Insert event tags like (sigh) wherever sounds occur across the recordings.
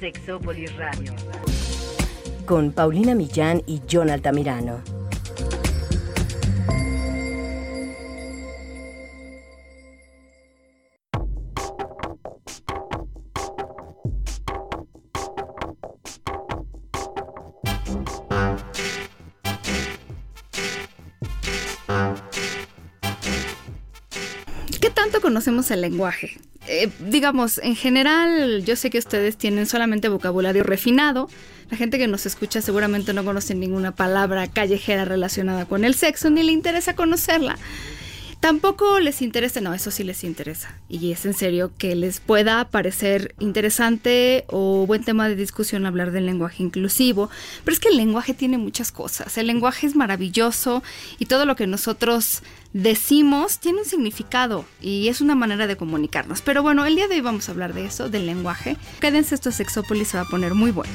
Sexópolis Radio. Con Paulina Millán y John Altamirano. ¿Qué tanto conocemos el lenguaje? Eh, digamos, en general, yo sé que ustedes tienen solamente vocabulario refinado. La gente que nos escucha seguramente no conoce ninguna palabra callejera relacionada con el sexo, ni le interesa conocerla. Tampoco les interesa, no, eso sí les interesa. Y es en serio que les pueda parecer interesante o buen tema de discusión hablar del lenguaje inclusivo. Pero es que el lenguaje tiene muchas cosas. El lenguaje es maravilloso y todo lo que nosotros decimos tiene un significado y es una manera de comunicarnos. Pero bueno, el día de hoy vamos a hablar de eso, del lenguaje. Quédense, esto Sexópolis se va a poner muy bueno.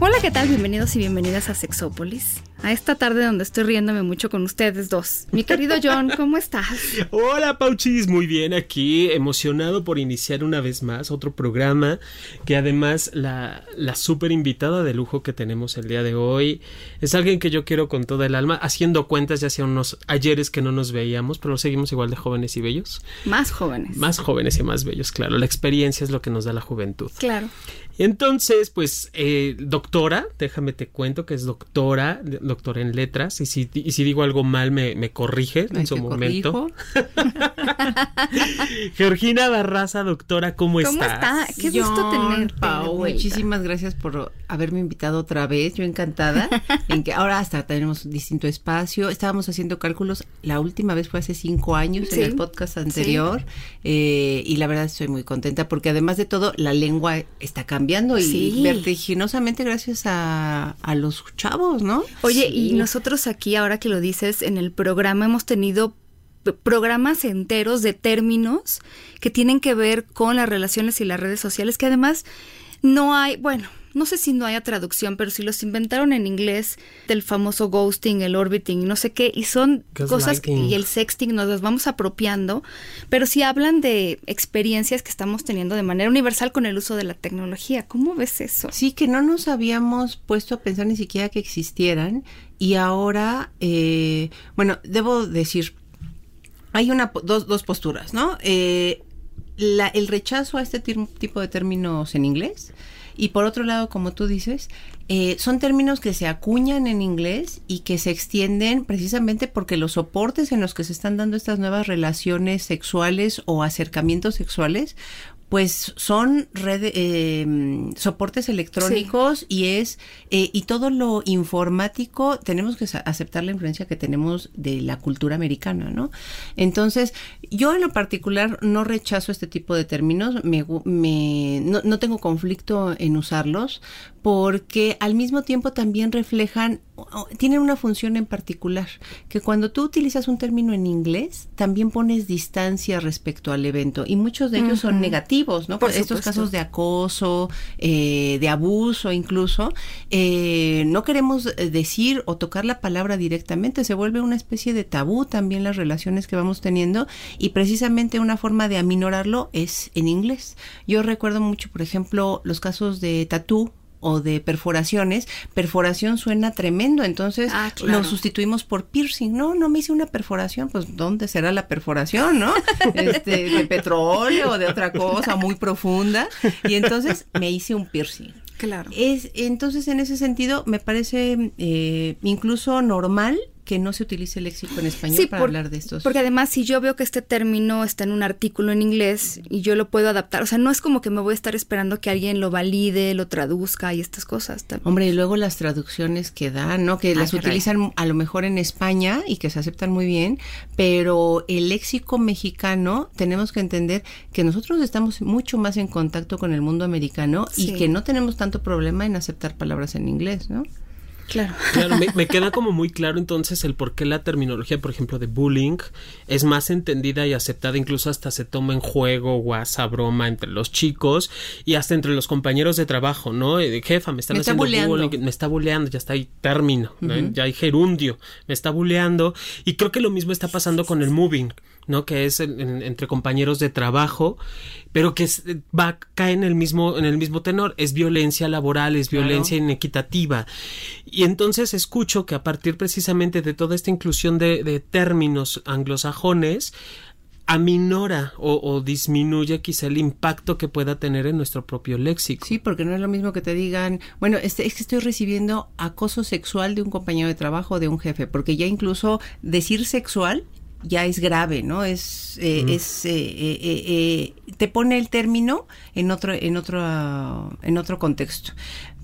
Hola, ¿qué tal? Bienvenidos y bienvenidas a Sexópolis. A esta tarde donde estoy riéndome mucho con ustedes dos. Mi querido John, ¿cómo estás? (laughs) Hola Pauchis, muy bien aquí, emocionado por iniciar una vez más otro programa que además la, la super invitada de lujo que tenemos el día de hoy es alguien que yo quiero con toda el alma, haciendo cuentas ya hacía unos ayeres que no nos veíamos, pero seguimos igual de jóvenes y bellos. Más jóvenes. Más jóvenes y más bellos, claro, la experiencia es lo que nos da la juventud. Claro. Entonces, pues, eh, doctora, déjame te cuento que es doctora, doctora en letras, y si, y si digo algo mal me, me corrige en Ay, su momento. (laughs) Georgina Barraza, doctora, ¿cómo, ¿Cómo estás? está? Qué gusto John, tenerte. Pau, muchísimas gracias por haberme invitado otra vez. Yo encantada. (laughs) en que ahora hasta tenemos distinto espacio. Estábamos haciendo cálculos. La última vez fue hace cinco años Sí. en el podcast anterior. Eh, y la verdad estoy muy contenta porque además de todo, la lengua está cambiando y Sí. vertiginosamente gracias a, a los chavos, ¿no? Oye, Sí. y nosotros aquí, ahora que lo dices, en el programa hemos tenido programas enteros de términos que tienen que ver con las relaciones y las redes sociales, que además no hay, bueno, no sé si no haya traducción, pero si los inventaron en inglés, del famoso ghosting, el orbiting, no sé qué, y son cosas que- y el sexting nos las vamos apropiando, pero si hablan de experiencias que estamos teniendo de manera universal con el uso de la tecnología. ¿Cómo ves eso? Sí, que no nos habíamos puesto a pensar ni siquiera que existieran y ahora, eh, bueno, debo decir, hay una po- dos, dos posturas, ¿no? Eh, la- el rechazo a este tipo de términos en inglés y por otro lado, como tú dices, eh, son términos que se acuñan en inglés y que se extienden precisamente porque los soportes en los que se están dando estas nuevas relaciones sexuales o acercamientos sexuales pues son rede- eh, soportes electrónicos y es eh, y todo lo informático tenemos que aceptar la influencia que tenemos de la cultura americana, ¿no? Entonces yo en lo particular no rechazo este tipo de términos, me, me- no, no tengo conflicto en usarlos porque al mismo tiempo también reflejan tienen una función en particular que cuando tú utilizas un término en inglés también pones distancia respecto al evento y muchos de ellos son negativos, ¿no? Por Estos supuesto. casos de acoso, eh, de abuso incluso, eh, no queremos decir o tocar la palabra directamente, se vuelve una especie de tabú también las relaciones que vamos teniendo y precisamente una forma de aminorarlo es en inglés. Yo recuerdo mucho, por ejemplo, los casos de tatú o de perforaciones, perforación suena tremendo, entonces Ah, claro. lo sustituimos por piercing. No, no me hice una perforación, pues ¿dónde será la perforación, no? (laughs) Este, de petróleo o de otra cosa muy profunda. Y entonces me hice un piercing. Claro. Es, entonces, en ese sentido, me parece eh, incluso normal que no se utilice el léxico en español para por- hablar de estos. Porque además, si yo veo que este término está en un artículo en inglés y yo lo puedo adaptar, o sea, no es como que me voy a estar esperando que alguien lo valide, lo traduzca y estas cosas. también. Hombre, y luego las traducciones que dan, ¿no? Que Ah, las caray. utilizan a lo mejor en España y que se aceptan muy bien, pero el léxico mexicano tenemos que entender que nosotros estamos mucho más en contacto con el mundo americano Sí. y que no tenemos tanto problema en aceptar palabras en inglés, ¿no? Claro. Claro, me, me, (laughs) queda como muy claro entonces el por qué la terminología, por ejemplo, de bullying es más entendida y aceptada, incluso hasta se toma en juego, guasa, broma entre los chicos y hasta entre los compañeros de trabajo, ¿no? Eh, jefa, me están Me está haciendo bulleando. bullying, me está bulleando, ya está ahí término, ¿no? ya hay gerundio, me está bulleando y creo que lo mismo está pasando con el moving, ¿no? Que es en- en- entre compañeros de trabajo, pero que es- va cae en el mismo en el mismo tenor, es violencia laboral, es Claro. violencia inequitativa. Y entonces escucho que a partir precisamente de toda esta inclusión de, de términos anglosajones aminora o, o disminuye quizá el impacto que pueda tener en nuestro propio léxico. Sí, porque no es lo mismo que te digan, bueno, este, es que estoy recibiendo acoso sexual de un compañero de trabajo o de un jefe, porque ya incluso decir sexual ya es grave, ¿no? Es, eh, es, eh, eh, eh, eh, te pone el término en otro, en otro, en otro contexto.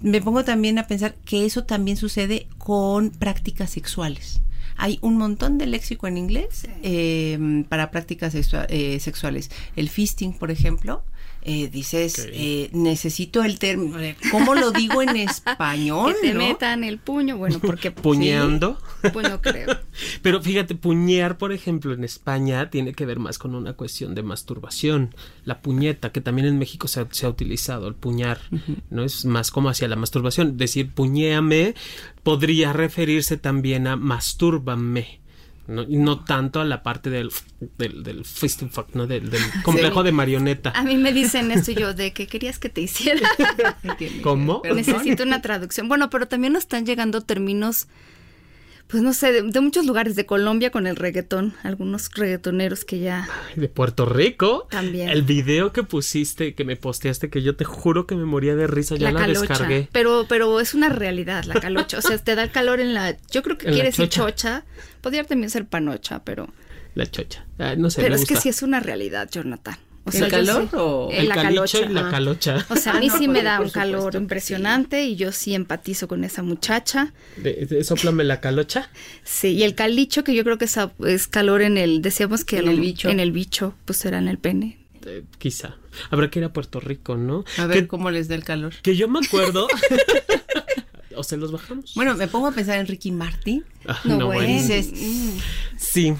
Me pongo también a pensar que eso también sucede con prácticas sexuales. Hay un montón de léxico en inglés eh, para prácticas sexua- eh, sexuales. El fisting, por ejemplo, eh, dices, eh, necesito el término. ¿Cómo lo digo en (laughs) español? que te no? metan el puño, bueno, porque (laughs) Puñeando. pues no creo. (laughs) Pero fíjate, puñear, por ejemplo, en España tiene que ver más con una cuestión de masturbación. La puñeta, que también en México se ha, se ha utilizado, el puñar, ¿no? Es más como hacia la masturbación. Decir puñéame podría referirse también a mastúrbame. ¿No? No tanto a la parte del, del, del fuck, ¿no? Del, del (laughs) complejo de marioneta. A mí me dicen esto yo, ¿de qué querías que te hiciera? (laughs) ¿Cómo? Necesito una traducción. Bueno, pero también nos están llegando términos, pues no sé, de, de muchos lugares, de Colombia con el reggaetón, algunos reggaetoneros que ya... de Puerto Rico. También. El video que pusiste, que me posteaste, que yo te juro que me moría de risa, ya la, calocha. descargué. Pero, pero es una realidad la calocha. O sea, te da el calor en la. Yo creo que En la quiere decir chocha. chocha. Podría también ser panocha, pero. La chocha. Ah, no sé, pero me es que sí es una realidad, Jonathan. O ¿El calor sí- o- Eh, El la calicho calocha. y la Ah. calocha. O sea, a mí Ah, no, sí me da un supuesto calor impresionante y yo sí empatizo con esa muchacha. De, de- sóplame la calocha. Sí, y el calicho, que yo creo que es, calor en el. Decíamos que En el bicho. En el bicho, pues será en el pene. Eh, quizá. Habrá que ir a Puerto Rico, ¿no? A ver que, cómo les da el calor. que yo me acuerdo. (laughs) (laughs) o se los bajamos. Bueno, me pongo a pensar en Ricky Martin. Ah, No, bueno. bueno. Dices, Sí.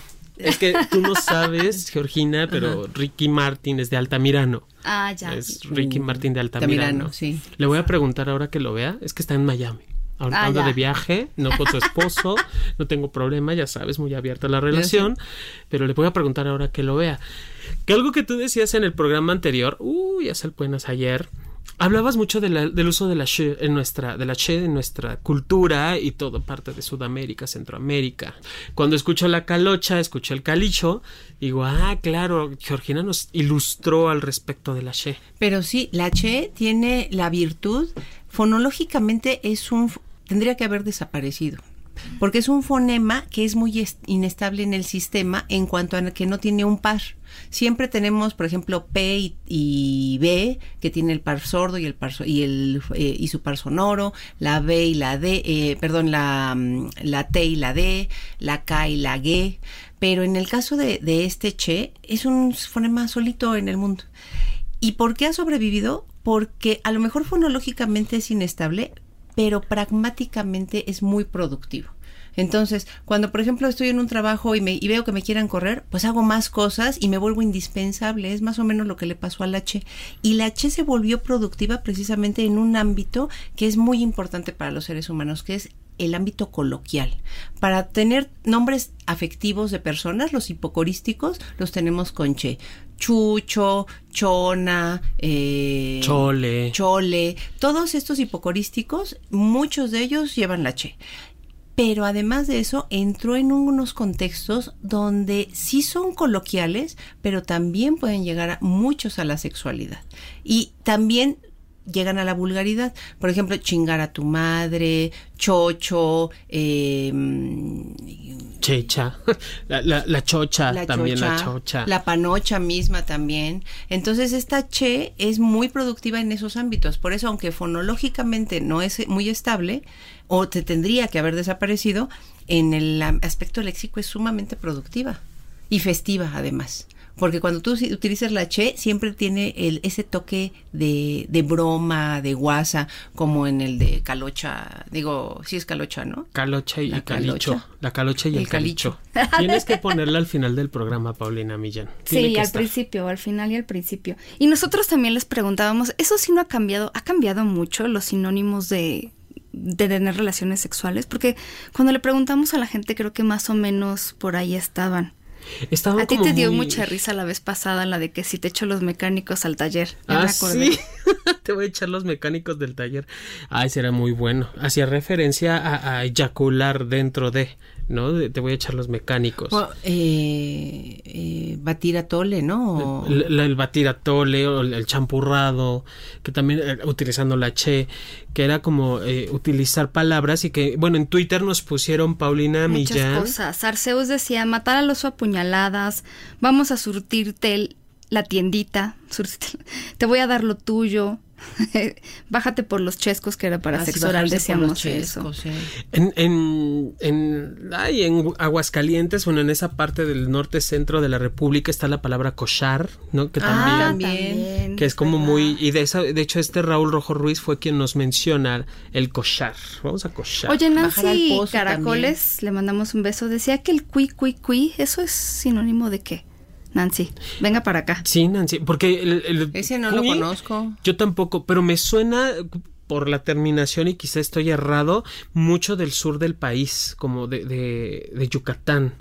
Es que tú no (laughs) sabes, Georgina, pero Ricky Martin es de Altamirano. Ah, ya. Es Ricky Martin de Altamirano. Altamirano, sí. Le voy a preguntar ahora que lo vea. Es que está en Miami. Ahora Ah, anda de viaje, no con su esposo, (laughs) no tengo problema, ya sabes, muy abierta la relación, pero le voy a preguntar ahora que lo vea. Que algo que tú decías en el programa anterior, uy, hace apenas ayer, hablabas mucho del uso de la she en nuestra, la she en nuestra cultura y todo parte de Sudamérica, Centroamérica. Cuando escucho la calocha, escucho el calicho, digo, ah, claro, Georgina nos ilustró al respecto de la she. Pero sí, la che tiene la virtud, fonológicamente es un, tendría que haber desaparecido. Porque es un fonema que es muy est- inestable en el sistema en cuanto a que no tiene un par. Siempre tenemos, por ejemplo, P y, B, que tiene el par sordo y el par y el eh, y su par sonoro, la B y la D, eh, perdón, la, mm, la T y la D, la K y la G. Pero en el caso de, de este che, es un fonema solito en el mundo. ¿Y por qué ha sobrevivido? Porque a lo mejor fonológicamente es inestable, pero pragmáticamente es muy productivo. Entonces, cuando por ejemplo estoy en un trabajo y, me, veo que me quieran correr, pues hago más cosas y me vuelvo indispensable. Es más o menos lo que le pasó al H. Y la H se volvió productiva precisamente en un ámbito que es muy importante para los seres humanos, que es el ámbito coloquial. Para tener nombres afectivos de personas, los hipocorísticos, los tenemos con che. Chucho, chona, eh, Chole. chole. Todos estos hipocorísticos, muchos de ellos llevan la che. Pero además de eso, entró en unos contextos donde sí son coloquiales, pero también pueden llegar a muchos a la sexualidad. Y también llegan a la vulgaridad. Por ejemplo, chingar a tu madre, chocho, eh, Checha. La, la, la chocha, la también chocha, la chocha. la panocha misma también. Entonces esta che es muy productiva en esos ámbitos. Por eso, aunque fonológicamente no es muy estable o te tendría que haber desaparecido, en el aspecto léxico es sumamente productiva y festiva además. Porque cuando tú utilizas la che, siempre tiene el, ese toque de, de broma, de guasa, como en el de calocha. Digo, sí es calocha, ¿no? Calocha y La calicho. calocha. La calocha y el, El calicho. calicho. Tienes que ponerla al final del programa, Paulina Millán. Tiene Sí, que al estar. principio, al final y al principio. Y nosotros también les preguntábamos, ¿eso sí no ha cambiado? ¿Ha cambiado mucho los sinónimos de, de tener relaciones sexuales? Porque cuando le preguntamos a la gente, creo que más o menos por ahí estaban. Estaban A ti te dio muy- mucha risa la vez pasada la de que si te echo los mecánicos al taller. Ya Ah, me acordé. sí. (laughs) te voy a echar los mecánicos del taller. Ay, será muy bueno. Hacía referencia a, a eyacular dentro de, ¿no? De- te voy a echar los mecánicos. O, eh, eh, batir a tole, ¿no? El, el batir a tole o el, el champurrado, que también eh, utilizando la che, que era como eh, utilizar palabras y que, bueno, en Twitter nos pusieron Paulina Muchas Millán. cosas. Arceus decía, matar al oso a puñaladas, vamos a surtirte el- la tiendita, te voy a dar lo tuyo, (laughs) bájate por los chescos que era para Ah, sexo oral, decíamos eso. eh. En, en, en, ay, en Aguascalientes, bueno, en esa parte del norte centro de la República está la palabra cochar, ¿no? Que también, Ah, también, que es como ¿verdad? muy, y de esa, de hecho este Raúl Rojo Ruiz fue quien nos menciona el cochar. Vamos a cochar. Oye, Nancy Caracoles, le mandamos un beso. Decía que el cui, cui, cui, ¿eso es sinónimo de qué? Nancy, venga para acá. Sí, Nancy, porque el, el Ese no lo cuy, conozco. Yo tampoco, pero me suena por la terminación y quizá estoy errado, mucho del sur del país, como de, de, de Yucatán.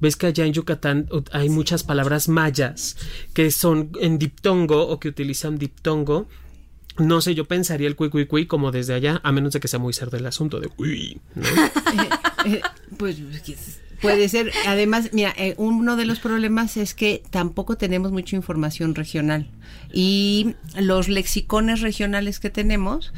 Ves que allá en Yucatán hay muchas palabras mayas que son en diptongo o que utilizan diptongo. No sé, yo pensaría el cui cui cui como desde allá, a menos de que sea muy cerdo el asunto de uy, ¿no? (laughs) Eh, pues puede ser. Además, mira, eh, uno de los problemas es que tampoco tenemos mucha información regional. Y los lexicones regionales que tenemos,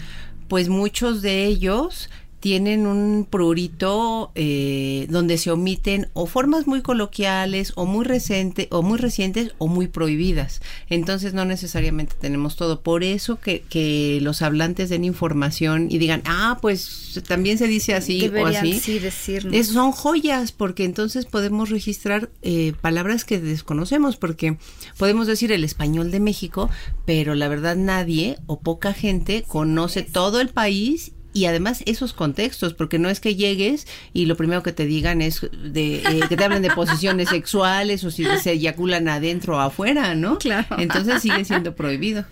pues muchos de ellos tienen un prurito eh, donde se omiten o formas muy coloquiales o muy reciente o muy recientes o muy prohibidas. Entonces no necesariamente tenemos todo. Por eso que, que los hablantes den información y digan ah pues también se dice así Deberían o así sí decirnos. es- son joyas porque entonces podemos registrar eh, palabras que desconocemos porque podemos decir el español de México, pero la verdad nadie o poca gente conoce todo el país y además esos contextos, porque no es que llegues y lo primero que te digan es de eh, que te hablen de posiciones (laughs) sexuales o si se eyaculan adentro o afuera, ¿no? Claro. Entonces sigue siendo prohibido.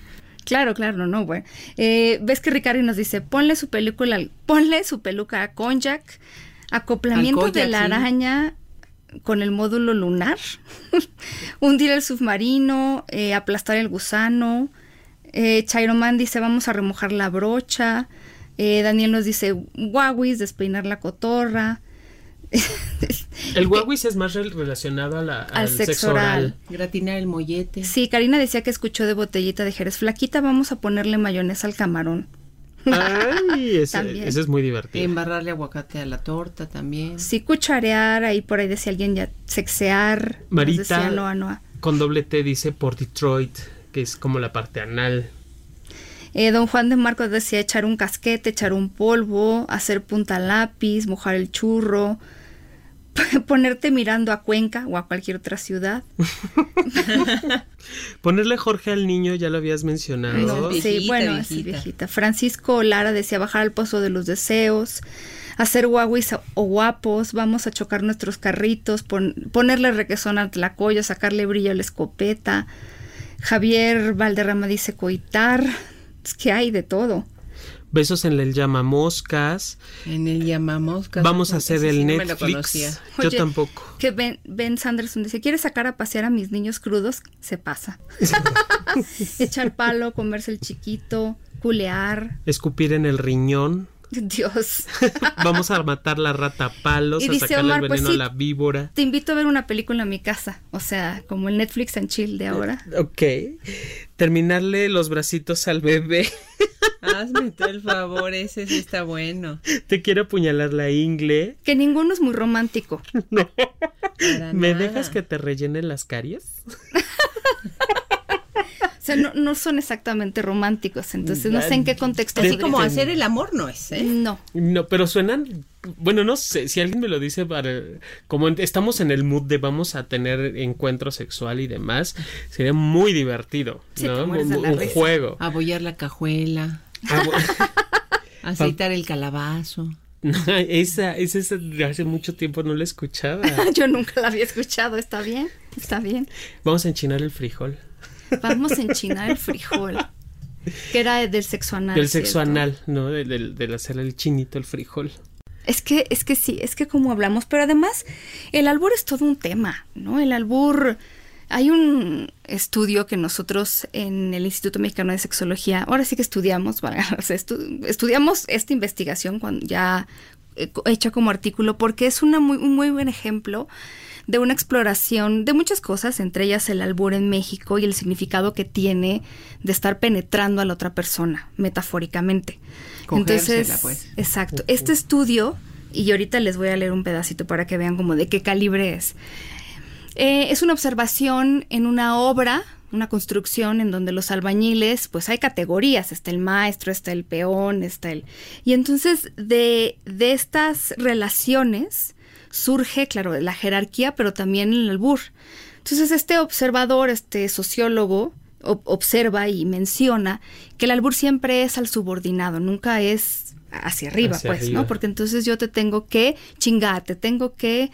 Claro, claro, no, bueno. Eh, Ves que Ricardo nos dice, ponle su película, ponle su peluca a Konjac, acoplamiento Al de la sí. araña con el módulo lunar, (laughs) hundir el submarino, eh, aplastar el gusano, eh, Chairoman dice, vamos a remojar la brocha, eh, Daniel nos dice, guaguis, despeinar la cotorra, (laughs) El Huawei es más rel- relacionado a la- al, sexo, oral. Gratinar el mollete. Sí, Karina decía que escuchó de botellita de Jerez. Flaquita, vamos a ponerle mayonesa al camarón. Ay, (laughs) ese, es muy divertido. Embarrarle aguacate a la torta también. Sí, cucharear, ahí por ahí decía alguien ya, sexear. Marita decía Noa, Noa. con doble T dice por Detroit, que es como la parte anal. Eh, don Juan de Marcos decía echar un casquete, echar un polvo, hacer punta lápiz, mojar el churro, (laughs) ponerte mirando a Cuenca o a cualquier otra ciudad. (laughs) Ponerle Jorge al niño, ya lo habías mencionado. No, sí, viejita, bueno, viejita. sí, viejita. Francisco Lara decía bajar al pozo de los deseos, hacer guaguis o guapos, vamos a chocar nuestros carritos, pon- ponerle requesón al tlacoyo, sacarle brillo a la escopeta. Javier Valderrama dice coitar, es que hay de todo. Besos en el llamamoscas. En el llamamos. Vamos a hacer el sí no me lo Netflix. Yo tampoco. Que Ben, ben Sanderson dice, ¿quieres sacar a pasear a mis niños crudos? Se pasa. (laughs) Echar palo, comerse el chiquito, culear. Escupir en el riñón. (laughs) Dios. (laughs) Vamos a matar la rata a palos, Y a dice sacarle Omar, el pues veneno sí. a la víbora. Te invito a ver una película en mi casa. O sea, como el Netflix and Chill de ahora. Ok. Terminarle los bracitos al bebé. (laughs) Hazme el favor, ese sí está bueno. Te quiero apuñalar la ingle. Que ninguno es muy romántico. Para ¿Me nada. dejas que te rellene las caries? Sea, no, no son exactamente románticos, entonces no sé en qué contexto. Así como hacer el amor no es, ¿eh? No. No, pero suenan, bueno, no sé, si alguien me lo dice para, como estamos en el mood de vamos a tener encuentro sexual y demás, sería muy divertido, Sí, ¿no? Un, juego. Abollar la cajuela, Ah, (laughs) aceitar el calabazo. (laughs) No, esa, esa, esa de hace mucho tiempo no la escuchaba. (laughs) Yo nunca la había escuchado, está bien, está bien. Vamos a enchinar el frijol. Vamos a enchinar el frijol. Que era del sexo anal. Del sexo ¿cierto? anal, ¿no? Del, del, del hacer el chinito el frijol. Es que, es que sí, es que como hablamos, pero además el albur es todo un tema, ¿no? El albur, hay un estudio que nosotros en el Instituto Mexicano de Sexología, ahora sí que estudiamos, (laughs) valga, o sea, estu- estudiamos esta investigación cuando ya hecha como artículo, porque es una muy, un muy buen ejemplo de una exploración de muchas cosas, entre ellas el albur en México y el significado que tiene de estar penetrando a la otra persona, metafóricamente. Cogérsela, Entonces, pues. exacto. Este estudio, y ahorita les voy a leer un pedacito para que vean como de qué calibre es. Eh, es una observación en una obra, una construcción en donde los albañiles, pues hay categorías, está el maestro, está el peón, está el... Y entonces de, de estas relaciones surge, claro, la jerarquía, pero también el albur. Entonces este observador, este sociólogo, ob- observa y menciona que el albur siempre es al subordinado, nunca es hacia arriba, Hacia pues, arriba. ¿no? Porque entonces yo te tengo que chingar, te tengo que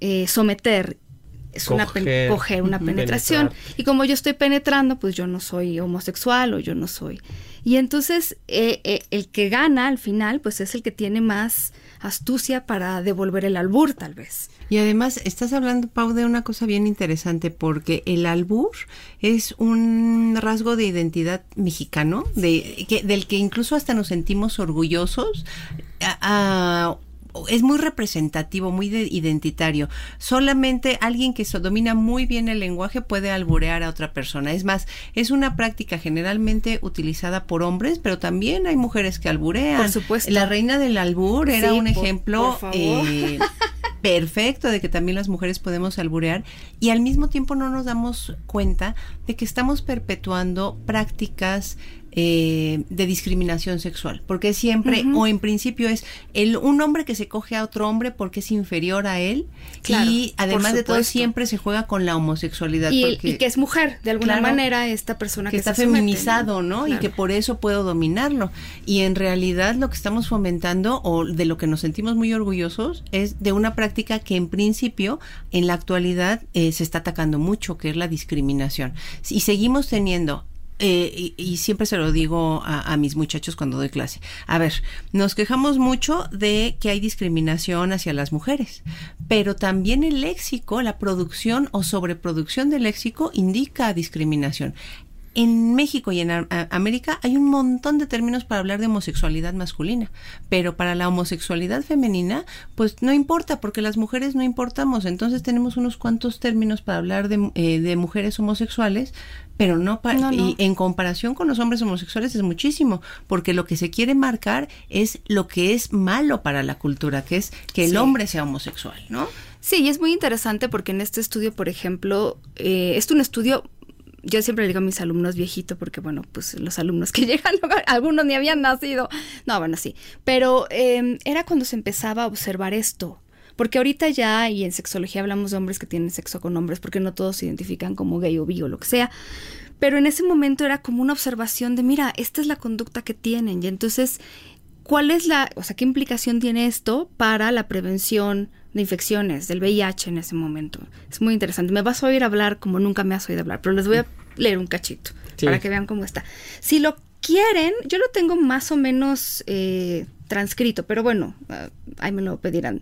eh, someter. Es una pen- Coger. una penetración. Penetrar. Y como yo estoy penetrando, pues yo no soy homosexual o yo no soy. Y entonces eh, eh, el que gana al final, pues es el que tiene más astucia para devolver el albur, tal vez. Y además estás hablando, Pau, de una cosa bien interesante, porque el albur es un rasgo de identidad mexicano, de, que, del que incluso hasta nos sentimos orgullosos. Es muy representativo, muy de- identitario. Solamente alguien que so- domina muy bien el lenguaje puede alburear a otra persona. Es más, es una práctica generalmente utilizada por hombres, pero también hay mujeres que alburean. Por supuesto. La reina del albur era Sí, un por- ejemplo por favor. eh, perfecto de que también las mujeres podemos alburear y al mismo tiempo no nos damos cuenta de que estamos perpetuando prácticas eh, de discriminación sexual, porque siempre o en principio es el un hombre que se coge a otro hombre porque es inferior a él Claro, y además de todo siempre se juega con la homosexualidad Y, porque y que es mujer, de alguna Claro, manera, esta persona que que, está se somete, feminizado, ¿no? Y que por eso puedo dominarlo. Y en realidad lo que estamos fomentando o de lo que nos sentimos muy orgullosos es de una práctica que en principio en la actualidad eh, se está atacando mucho, que es la discriminación. Y seguimos teniendo eh, y, siempre se lo digo a mis muchachos cuando doy clase. A ver, nos quejamos mucho de que hay discriminación hacia las mujeres, pero también el léxico, la producción o sobreproducción del léxico indica discriminación. En México y en a- América hay un montón de términos para hablar de homosexualidad masculina, pero para la homosexualidad femenina, pues no importa, porque las mujeres no importamos. Entonces tenemos unos cuantos términos para hablar de, eh, de mujeres homosexuales, pero no, pa- No, no. y en comparación con los hombres homosexuales es muchísimo, porque lo que se quiere marcar es lo que es malo para la cultura, que es que el Sí. hombre sea homosexual, ¿no? Sí, y es muy interesante porque en este estudio, por ejemplo, eh, es un estudio, yo siempre digo a mis alumnos viejito, porque bueno, pues los alumnos que (laughs) llegan, algunos ni habían nacido. No, bueno, sí. Pero eh, era cuando se empezaba a observar esto. Porque ahorita ya, y en sexología hablamos de hombres que tienen sexo con hombres, porque no todos se identifican como gay o bi o lo que sea. Pero en ese momento era como una observación de, mira, esta es la conducta que tienen. Y entonces, ¿cuál es la, o sea, qué implicación tiene esto para la prevención de infecciones, del VIH en ese momento? Es muy interesante. Me vas a oír hablar como nunca me has oído hablar, pero les voy a leer un cachito Sí. para que vean cómo está. Si lo quieren, yo lo tengo más o menos eh, transcrito, pero bueno, ah, ahí me lo pedirán.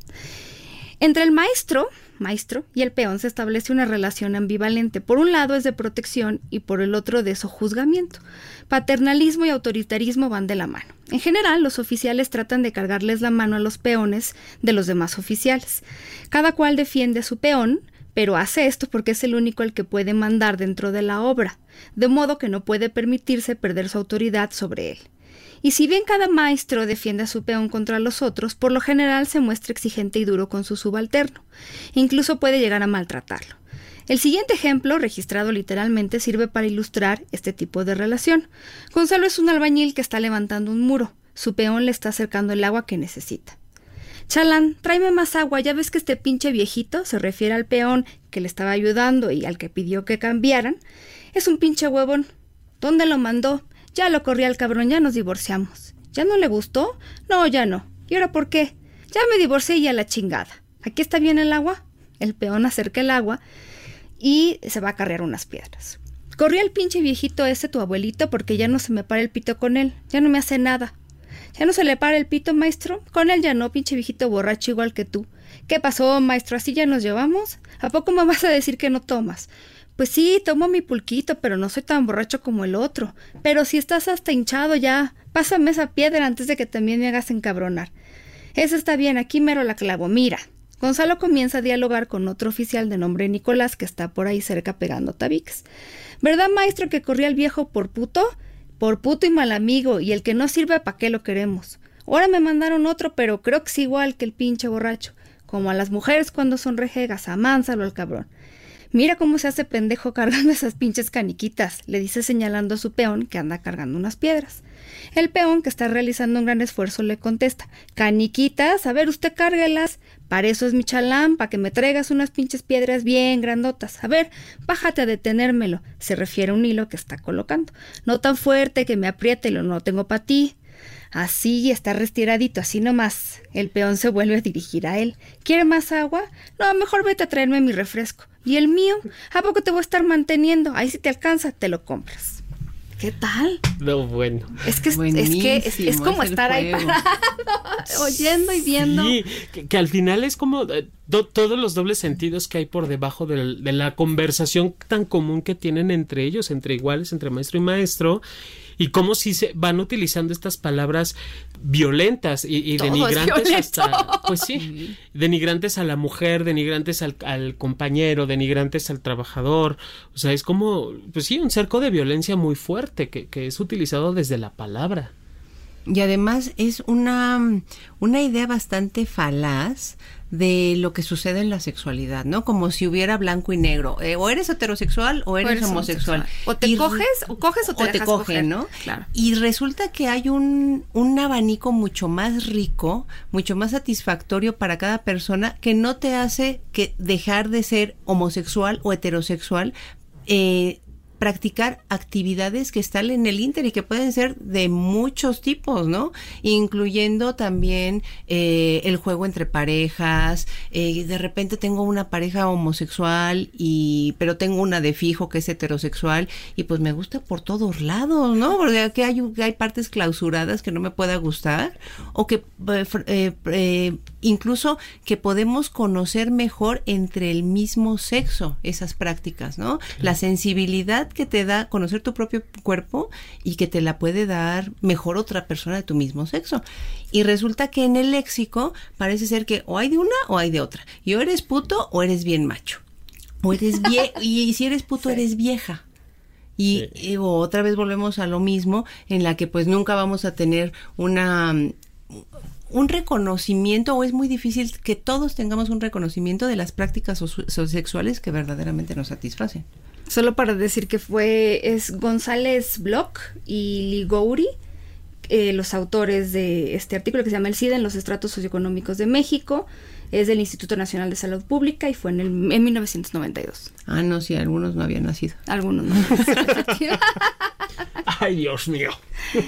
Entre el maestro, maestro y el peón se establece una relación ambivalente. Por un lado es de protección y por el otro de sojuzgamiento. Paternalismo y autoritarismo van de la mano. En general, los oficiales tratan de cargarles la mano a los peones de los demás oficiales. Cada cual defiende a su peón, pero hace esto porque es el único el que puede mandar dentro de la obra, de modo que no puede permitirse perder su autoridad sobre él. Y si bien cada maestro defiende a su peón contra los otros, por lo general se muestra exigente y duro con su subalterno. Incluso puede llegar a maltratarlo. El siguiente ejemplo, registrado literalmente, sirve para ilustrar este tipo de relación. Gonzalo es un albañil que está levantando un muro. Su peón le está acercando el agua que necesita. Chalán, tráeme más agua, ya ves que este pinche viejito, se refiere al peón que le estaba ayudando y al que pidió que cambiaran, es un pinche huevón. ¿Dónde lo mandó? Ya lo corrí al cabrón, ya nos divorciamos. ¿Ya no le gustó? No, ya no. ¿Y ahora por qué? Ya me divorcié y a la chingada. ¿Aquí está bien el agua? El peón acerca el agua y se va a cargar unas piedras. Corrí al pinche viejito ese tu abuelito porque ya no se me para el pito con él, ya no me hace nada. ¿Ya no se le para el pito, maestro? Con él ya no, pinche viejito borracho igual que tú. ¿Qué pasó, maestro? ¿Así ya nos llevamos? ¿A poco me vas a decir que no tomas? Pues sí, tomo mi pulquito, pero no soy tan borracho como el otro. Pero si estás hasta hinchado ya, pásame esa piedra antes de que también me hagas encabronar. Eso está bien, aquí mero la clavo. Mira. Gonzalo comienza a dialogar con otro oficial de nombre Nicolás que está por ahí cerca pegando tabiques. ¿Verdad, maestro, que corría el viejo por puto? Por puto y mal amigo, y el que no sirve, ¿para qué lo queremos? Ahora me mandaron otro, pero creo que es igual que el pinche borracho. Como a las mujeres cuando son rejegas, amánsalo al cabrón. Mira cómo se hace pendejo cargando esas pinches caniquitas, le dice señalando a su peón que anda cargando unas piedras. El peón, que está realizando un gran esfuerzo, le contesta Caniquitas, a ver, usted cárguelas. Para eso es mi chalán, para que me traigas unas pinches piedras bien grandotas. A ver, bájate a detenérmelo. Se refiere a un hilo que está colocando. No tan fuerte que me apriete, lo no tengo para ti. Así está restiradito, así nomás. El peón se vuelve a dirigir a él. ¿Quiere más agua? No, mejor vete a traerme mi refresco. ¿Y el mío? ¿A poco te voy a estar manteniendo? Ahí si te alcanza, te lo compras. ¿Qué tal? No, bueno. Es que es, que es, como estar ahí parado, (laughs) oyendo y viendo. Sí, que, al final es como eh, todos los dobles sentidos que hay por debajo de la conversación tan común que tienen entre ellos, entre iguales, entre maestro y maestro y cómo si se van utilizando estas palabras violentas y, denigrantes hasta pues (laughs) sí denigrantes a la mujer denigrantes al, compañero denigrantes al trabajador. O sea es como pues sí un cerco de violencia muy fuerte que, que es utilizado desde la palabra. Y además es una, una idea bastante falaz de lo que sucede en la sexualidad, ¿no? Como si hubiera blanco y negro. Eh, o eres heterosexual o eres, homosexual. O te coges, o coges o te, o cogen, ¿no? Y resulta que hay un, un abanico mucho más rico, mucho más satisfactorio para cada persona que no te hace que dejar de ser homosexual o heterosexual eh, practicar actividades que están en el Inter y que pueden ser de muchos tipos, ¿no? Incluyendo también eh, el juego entre parejas. Eh, de repente tengo una pareja homosexual y pero tengo una de fijo que es heterosexual y pues me gusta por todos lados, ¿no? Porque aquí hay, hay partes clausuradas que no me pueda gustar o que eh, incluso que podemos conocer mejor entre el mismo sexo esas prácticas, ¿no? La sensibilidad que te da conocer tu propio cuerpo y que te la puede dar mejor otra persona de tu mismo sexo. Y resulta que en el léxico parece ser que o hay de una o hay de otra. Y o eres puto o eres bien macho. O eres vie (laughs) y si eres puto eres vieja. Y, otra vez volvemos a lo mismo, en la que pues nunca vamos a tener una un reconocimiento o es muy difícil que todos tengamos un reconocimiento de las prácticas sexuales que verdaderamente nos satisfacen. Solo para decir que fue, es González Bloch y Ligouri, eh, los autores de este artículo que se llama El SIDA en los estratos socioeconómicos de México. Es del Instituto Nacional de Salud Pública y fue en, el, en 1992. Ah, no, sí, algunos no habían nacido. Algunos no. (laughs) Ay, Dios mío.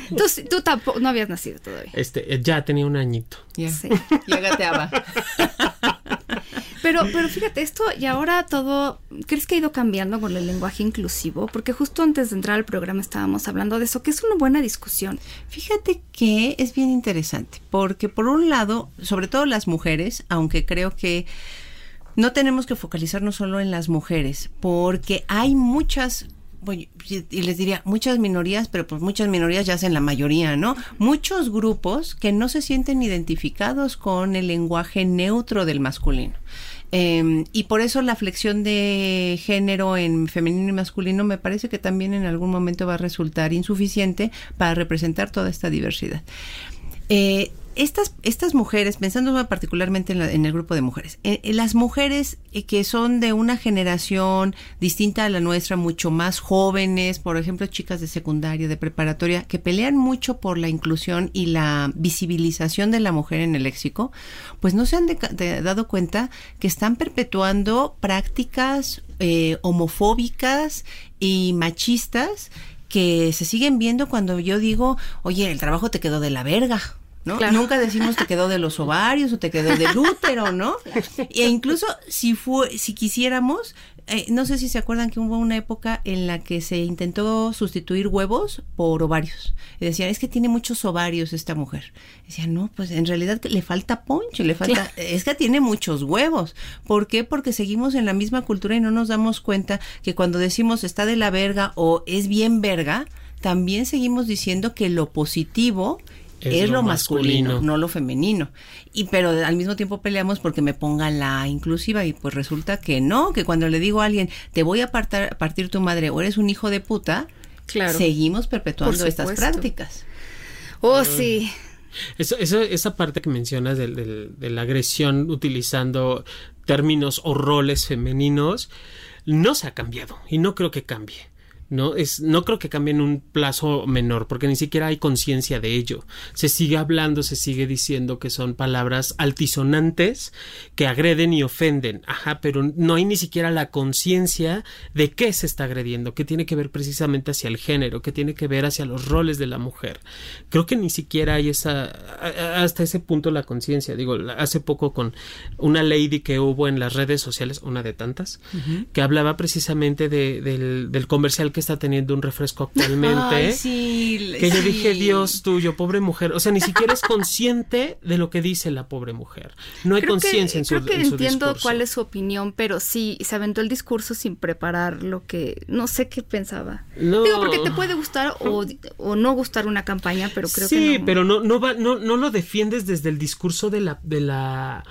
Tú, tú tampoco, no habías nacido todavía. Este, eh, ya tenía un añito. Ya, sí. ya gateaba. (laughs) Pero, pero fíjate, esto y ahora todo, ¿crees que ha ido cambiando con el lenguaje inclusivo? Porque justo antes de entrar al programa estábamos hablando de eso, que es una buena discusión. Fíjate que es bien interesante, porque por un lado, sobre todo las mujeres, aunque creo que no tenemos que focalizarnos solo en las mujeres, porque hay muchas y les diría muchas minorías, pero pues muchas minorías ya hacen la mayoría, ¿no? Muchos grupos que no se sienten identificados con el lenguaje neutro del masculino. Em, y por eso la flexión de género en femenino y masculino me parece que también en algún momento va a resultar insuficiente para representar toda esta diversidad. Eh, estas, estas mujeres, pensando particularmente en, el grupo de mujeres, eh, eh, las mujeres eh, que son de una generación distinta a la nuestra, mucho más jóvenes, por ejemplo, chicas de secundaria, de preparatoria, que pelean mucho por la inclusión y la visibilización de la mujer en el léxico, pues no se han dado cuenta que están perpetuando prácticas homofóbicas y machistas que se siguen viendo cuando yo digo, oye, el trabajo te quedó de la verga. ¿No? Nunca decimos te quedó de los (laughs) ovarios o te quedó del útero, ¿no? (laughs) E incluso si fue, si quisiéramos, eh, no sé si se acuerdan que hubo una época en la que se intentó sustituir huevos por ovarios. Y decían, es que tiene muchos ovarios esta mujer. decían, no, pues en realidad le falta poncho, le falta, es que tiene muchos huevos. ¿Por qué? Porque seguimos en la misma cultura y no nos damos cuenta que cuando decimos está de la verga o es bien verga, también seguimos diciendo que lo positivo es, lo, masculino, no lo femenino. Y pero al mismo tiempo peleamos porque me pongan la inclusiva y pues resulta que no, que cuando le digo a alguien, te voy a partir tu madre o eres un hijo de puta, claro. seguimos perpetuando estas prácticas. Oh, sí. Eso, esa parte que mencionas de la agresión utilizando términos o roles femeninos no se ha cambiado y no creo que cambie. ¿No? Es, no creo que cambie en un plazo menor, porque ni siquiera hay conciencia de ello. Se sigue hablando, se sigue diciendo que son palabras altisonantes que agreden y ofenden. Ajá, pero no hay ni siquiera la conciencia de qué se está agrediendo, que tiene que ver precisamente hacia el género, que tiene que ver hacia los roles de la mujer. Creo que ni siquiera hay esa, hasta ese punto la conciencia. Digo, hace poco con una lady que hubo en las redes sociales, una de tantas, que hablaba precisamente de, del, del comercial que está teniendo un refresco (laughs) actualmente. que yo dije, Dios tuyo, pobre mujer. O sea, ni siquiera es consciente de lo que dice la pobre mujer. No hay conciencia en su Creo que entiendo cuál es su opinión, pero sí, se aventó el discurso sin preparar lo que... No sé qué pensaba. No. Digo, porque te puede gustar o, no gustar una campaña, pero creo que no. Sí, pero no, no, va, no, no lo defiendes desde el discurso de la... De la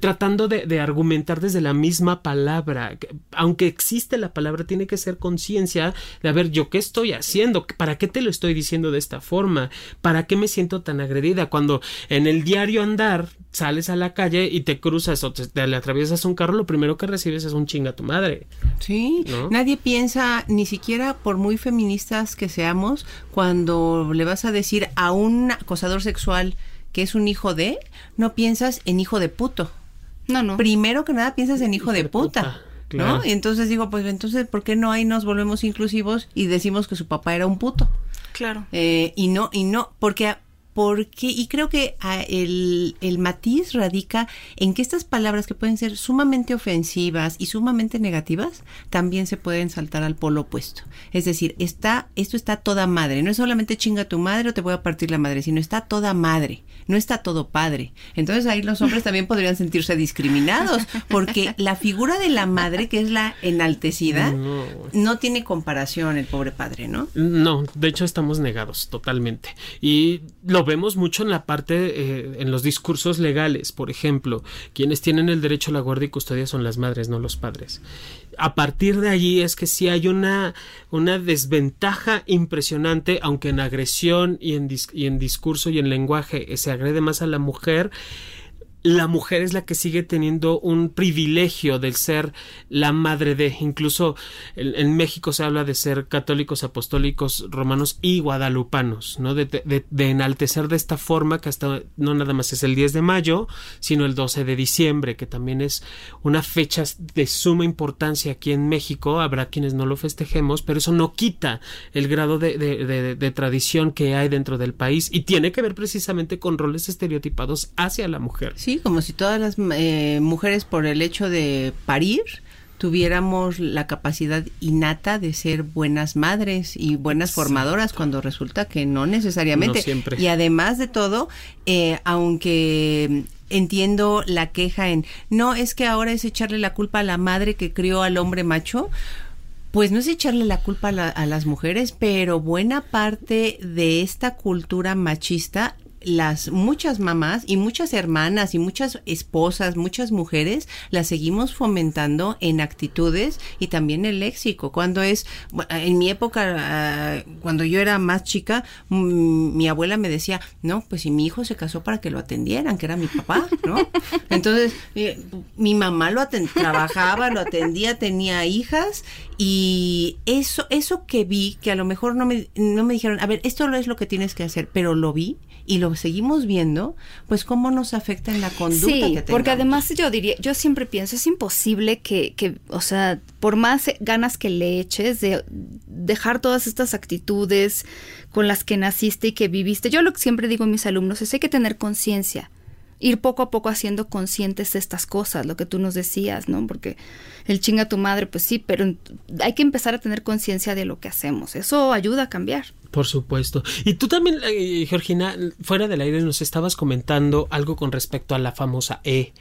tratando de, argumentar desde la misma palabra. Aunque existe la palabra, tiene que ser conciencia de, a ver, yo qué estoy haciendo, para qué te lo estoy diciendo de esta forma, para qué me siento tan agredida cuando en el diario andar sales a la calle y te cruzas o te, le atraviesas un carro, lo primero que recibes es un chinga tu madre. Sí, nadie piensa, ni siquiera por muy feministas que seamos, cuando le vas a decir a un acosador sexual, que es un hijo de, no piensas en hijo de puto. No, no. Primero que nada piensas en hijo, de, puta. ¿No? Y entonces digo, pues entonces, ¿por qué no ahí nos volvemos inclusivos y decimos que su papá era un puto? Claro. Eh, y no, y no, porque porque, y creo que ah, el, el, matiz radica en que estas palabras que pueden ser sumamente ofensivas y sumamente negativas, también se pueden saltar al polo opuesto. Es decir, está, esto está toda madre. No es solamente chinga tu madre o te voy a partir la madre, sino está toda madre. No está todo padre. Entonces ahí los hombres también podrían sentirse discriminados, porque la figura de la madre, que es la enaltecida, no, tiene comparación el pobre padre, ¿no? No, de hecho estamos negados totalmente. Y lo vemos mucho en la parte, eh, en los discursos legales, por ejemplo, quienes tienen el derecho a la guardia y custodia son las madres, no los padres. A partir de allí es que sí hay una, una desventaja impresionante, aunque en agresión y en, y en discurso y en lenguaje se agrede más a la mujer, la mujer es la que sigue teniendo un privilegio de ser la madre de. Incluso en, México se habla de ser católicos, apostólicos, romanos y guadalupanos, ¿no? De, de, enaltecer de esta forma que hasta no nada más es el 10 de mayo, sino el 12 de diciembre, que también es una fecha de suma importancia aquí en México. Habrá quienes no lo festejemos, pero eso no quita el grado de tradición que hay dentro del país y tiene que ver precisamente con roles estereotipados hacia la mujer. Sí, como si todas las eh, mujeres por el hecho de parir tuviéramos la capacidad innata de ser buenas madres y buenas formadoras cuando resulta que no necesariamente. Y además de todo, eh, aunque entiendo la queja en, no es que ahora es echarle la culpa a la madre que crió al hombre macho, pues no es echarle la culpa a, las mujeres, pero buena parte de esta cultura machista las muchas mamás y muchas hermanas y muchas esposas, muchas mujeres las seguimos fomentando en actitudes y también el léxico. Cuando es, en mi época, ah, cuando yo era más chica, mm, mi abuela me decía, no, pues si mi hijo se casó para que lo atendieran, que era mi papá, ¿no? Entonces, eh, mi mamá lo trabajaba, lo atendía, tenía hijas y eso, eso que vi, que a lo mejor no me, no me dijeron, a ver, esto es lo que tienes que hacer, pero lo vi y lo seguimos viendo, pues cómo nos afecta en la conducta sí, que tenemos. porque además yo diría, yo siempre pienso, es imposible que, que, o sea, por más ganas que le eches de dejar todas estas actitudes con las que naciste y que viviste, yo lo que siempre digo a mis alumnos es hay que tener conciencia ir poco a poco haciendo conscientes de estas cosas, lo que tú nos decías, ¿no? Porque el chinga tu madre, pues sí, pero hay que empezar a tener conciencia de lo que hacemos. Eso ayuda a cambiar. Por supuesto. Y tú también, eh, Georgina, fuera del aire nos estabas comentando algo con respecto a la famosa E.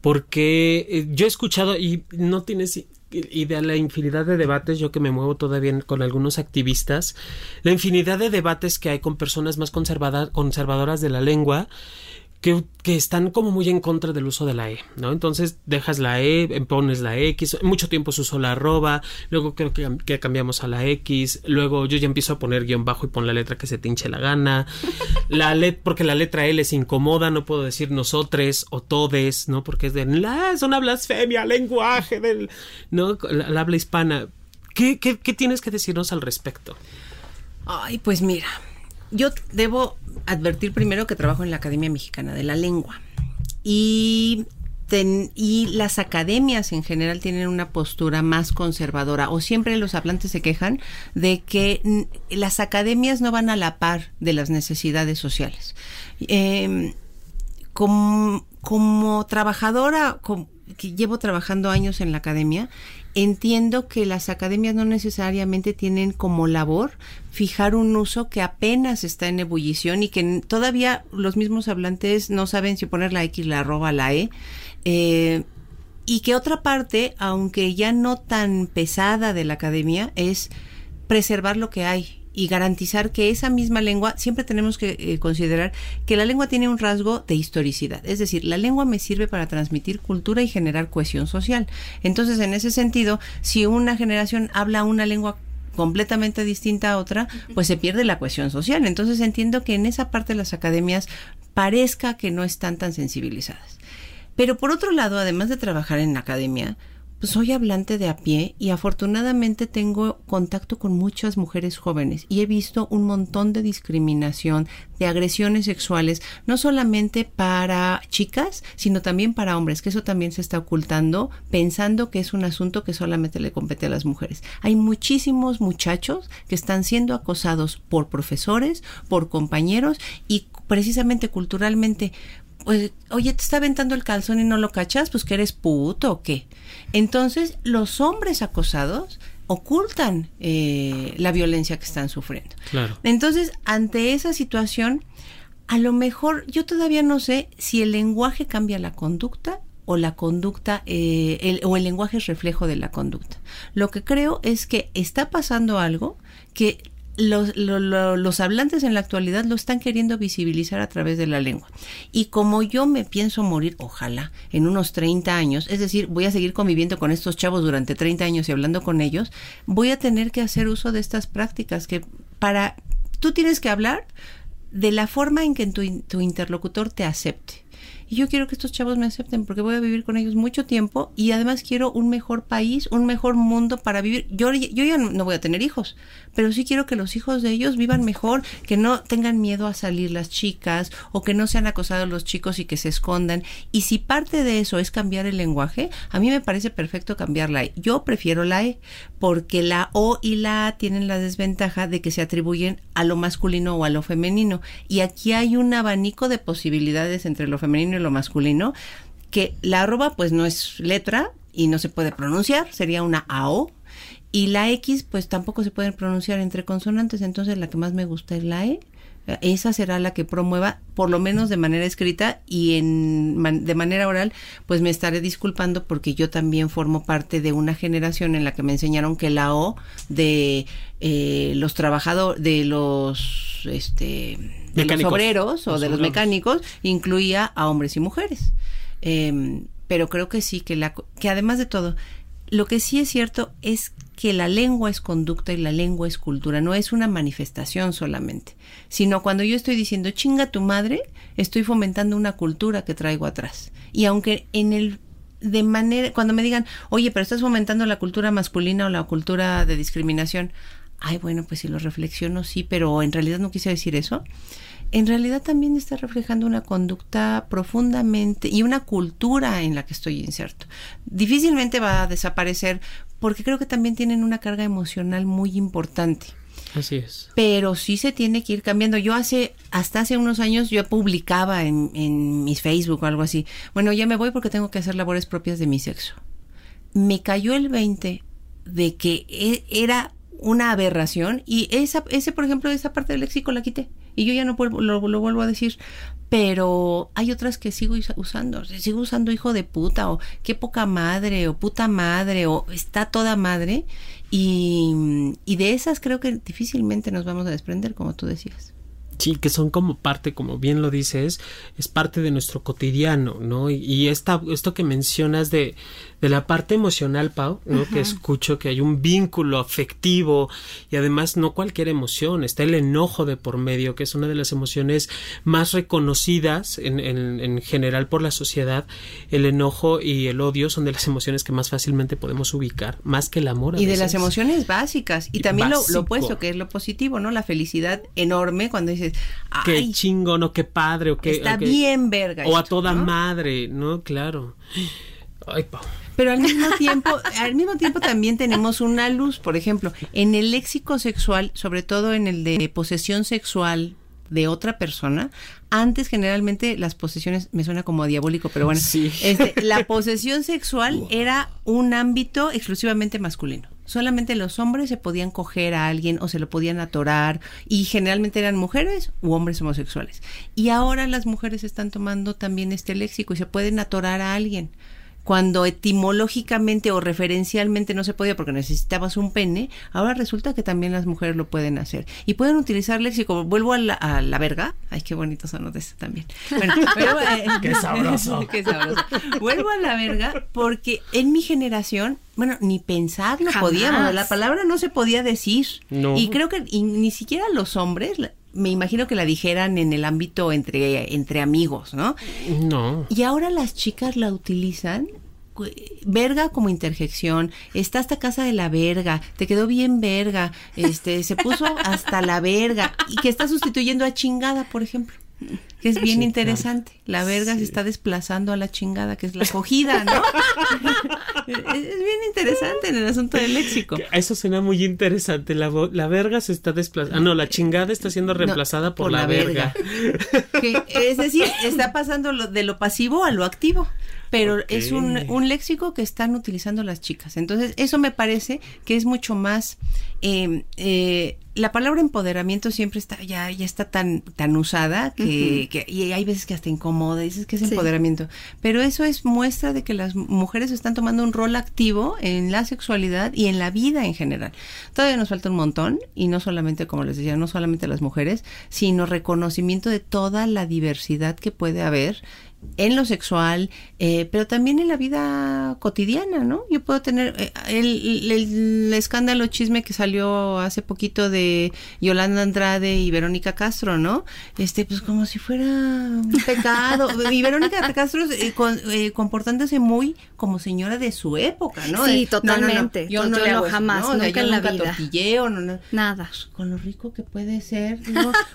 Porque eh, yo he escuchado, y no tienes idea la infinidad de debates, yo que me muevo todavía con algunos activistas, la infinidad de debates que hay con personas más conservadoras de la lengua, que, están como muy en contra del uso de la E, ¿no? Entonces dejas la E, pones la X, mucho tiempo se usó la arroba, luego creo que, que, cambiamos a la X, luego yo ya empiezo a poner guion bajo y pon la letra que se te hinche la gana, la let, porque la letra L es incomoda, no puedo decir nosotres o todes, ¿no? Porque es de, la, es una blasfemia, lenguaje del, ¿no? La, la habla hispana. ¿Qué, qué, ¿Qué tienes que decirnos al respecto? Ay, pues mira, yo debo advertir primero que trabajo en la Academia Mexicana de la Lengua y, las academias en general tienen una postura más conservadora o siempre los hablantes se quejan de que las academias no van a la par de las necesidades sociales. Eh, como, como trabajadora, como, que llevo trabajando años en la academia, entiendo que las academias no necesariamente tienen como labor fijar un uso que apenas está en ebullición y que todavía los mismos hablantes no saben si poner la X, la arroba, la E. Eh, y que otra parte, aunque ya no tan pesada de la academia, es preservar lo que hay y garantizar que esa misma lengua, siempre tenemos que eh, considerar que la lengua tiene un rasgo de historicidad, es decir, la lengua me sirve para transmitir cultura y generar cohesión social. Entonces, en ese sentido, si una generación habla una lengua completamente distinta a otra, pues se pierde la cohesión social. Entonces entiendo que en esa parte de las academias parezca que no están tan sensibilizadas. Pero por otro lado, además de trabajar en la academia, pues soy hablante de a pie y afortunadamente tengo contacto con muchas mujeres jóvenes y he visto un montón de discriminación, de agresiones sexuales, no solamente para chicas, sino también para hombres, que eso también se está ocultando pensando que es un asunto que solamente le compete a las mujeres. Hay muchísimos muchachos que están siendo acosados por profesores, por compañeros y precisamente culturalmente oye, te está aventando el calzón y no lo cachas, pues que eres puto o qué. Entonces, los hombres acosados ocultan eh, la violencia que están sufriendo. Claro. Entonces, ante esa situación, a lo mejor yo todavía no sé si el lenguaje cambia la conducta o la conducta eh, el, o el lenguaje es reflejo de la conducta. Lo que creo es que está pasando algo que los, los, los, hablantes en la actualidad lo están queriendo visibilizar a través de la lengua. Y como yo me pienso morir, ojalá, en unos 30 años, es decir, voy a seguir conviviendo con estos chavos durante 30 años y hablando con ellos, voy a tener que hacer uso de estas prácticas que para... Tú tienes que hablar de la forma en que tu, tu interlocutor te acepte. Y yo quiero que estos chavos me acepten porque voy a vivir con ellos mucho tiempo y además quiero un mejor país, un mejor mundo para vivir. Yo, yo ya no voy a tener hijos, pero sí quiero que los hijos de ellos vivan mejor, que no tengan miedo a salir las chicas o que no sean acosados los chicos y que se escondan. Y si parte de eso es cambiar el lenguaje, a mí me parece perfecto cambiar la E. Yo prefiero la E porque la O y la A tienen la desventaja de que se atribuyen a lo masculino o a lo femenino. Y aquí hay un abanico de posibilidades entre lo femenino y lo masculino, que la arroba pues no es letra y no se puede pronunciar, sería una AO. Y la X pues tampoco se puede pronunciar entre consonantes, entonces la que más me gusta es la E. esa será la que promueva, por lo menos de manera escrita y en, de manera oral, pues me estaré disculpando porque yo también formo parte de una generación en la que me enseñaron que la O de eh, los trabajadores, de los, este, de los obreros o de los mecánicos incluía a hombres y mujeres. Em, pero creo que sí, que, la, que además de todo, lo que sí es cierto es que la lengua es conducta y la lengua es cultura, no es una manifestación solamente, sino cuando yo estoy diciendo chinga tu madre, estoy fomentando una cultura que traigo atrás. Y aunque en el de manera cuando me digan, "Oye, pero estás fomentando la cultura masculina o la cultura de discriminación." Ay, bueno, pues si lo reflexiono sí, pero en realidad no quise decir eso en realidad también está reflejando una conducta profundamente y una cultura en la que estoy inserto. Difícilmente va a desaparecer porque creo que también tienen una carga emocional muy importante. Así es. Pero sí se tiene que ir cambiando. Yo hace, hasta hace unos años, yo publicaba en, en mis Facebook o algo así. Bueno, ya me voy porque tengo que hacer labores propias de mi sexo. Me cayó el 20 de que e, era una aberración y esa, ese, por ejemplo, esa parte del léxico la quité y yo ya no lo, lo, vuelvo a decir, pero hay otras que sigo usando, sigo usando hijo de puta o qué poca madre o puta madre o está toda madre y, y de esas creo que difícilmente nos vamos a desprender, como tú decías. Sí, que son como parte, como bien lo dices, es parte de nuestro cotidiano, ¿no? Y, y esta, esto que mencionas de, de la parte emocional, Pau, ¿no? Que escucho que hay un vínculo afectivo y además no cualquier emoción, está el enojo de por medio, que es una de las emociones más reconocidas en, en, general por la sociedad. El enojo y el odio son de las emociones que más fácilmente podemos ubicar, más que el amor. y de las emociones básicas. Y, también lo, lo, opuesto, que es lo positivo, ¿no? La felicidad enorme cuando dices, Ay, qué chingón o qué padre o qué... Está bien verga. O a toda madre, ¿no? Claro. Ay. Pero al mismo tiempo, al mismo tiempo también tenemos una luz, por ejemplo, en el léxico sexual, sobre todo en el de posesión sexual de otra persona, antes generalmente las posesiones me suena como diabólico, pero bueno, este, la posesión sexual era un ámbito exclusivamente masculino. Solamente los hombres se podían coger a alguien o se lo podían atorar y generalmente eran mujeres u hombres homosexuales. Y ahora las mujeres están tomando también este léxico y se pueden atorar a alguien cuando etimológicamente o referencialmente no se podía porque necesitabas un pene, ahora resulta que también las mujeres lo pueden hacer. Y pueden utilizar léxico. Vuelvo a la, a la verga. Ay, qué bonito son de eso también. Bueno, (laughs) eh, qué sabroso. (laughs) qué sabroso. Vuelvo a la verga porque en mi generación bueno, ni pensar no podíamos, la palabra no se podía decir. Y creo que ni siquiera los hombres, me imagino que la dijeran en el ámbito entre, entre amigos, ¿no? No. Y ahora las chicas la utilizan verga como interjección, está hasta casa de la verga, te quedó bien verga, este, se puso (laughs) hasta la verga, y que está sustituyendo a chingada, por ejemplo que es bien interesante. La verga se está desplazando a la chingada, que es la acogida, ¿no? (laughs) es, bien interesante en el asunto del léxico. Eso suena muy interesante. La, la verga se está desplazando. Ah, no, la chingada está siendo reemplazada por, la, verga. es decir, está pasando de lo pasivo a lo activo pero es un, un, léxico que están utilizando las chicas. Entonces, eso me parece que es mucho más... Eh, eh, la palabra empoderamiento siempre está ya ya está tan tan usada que, que y hay veces que hasta incomoda dices que es empoderamiento. Pero eso es muestra de que las mujeres están tomando un rol activo en la sexualidad y en la vida en general. Todavía nos falta un montón y no solamente como les decía no solamente las mujeres sino reconocimiento de toda la diversidad que puede haber en lo sexual, eh, pero también en la vida cotidiana, ¿no? Yo puedo tener eh, el, el, escándalo chisme que salió hace poquito de Yolanda Andrade y Verónica Castro, ¿no? Este, pues como si fuera un pecado. y Verónica Castro eh, eh, comportándose muy como señora de su época, ¿no? Sí, totalmente. Yo no, yo jamás, nunca en la vida. Nada. Pues, con lo rico que puede ser.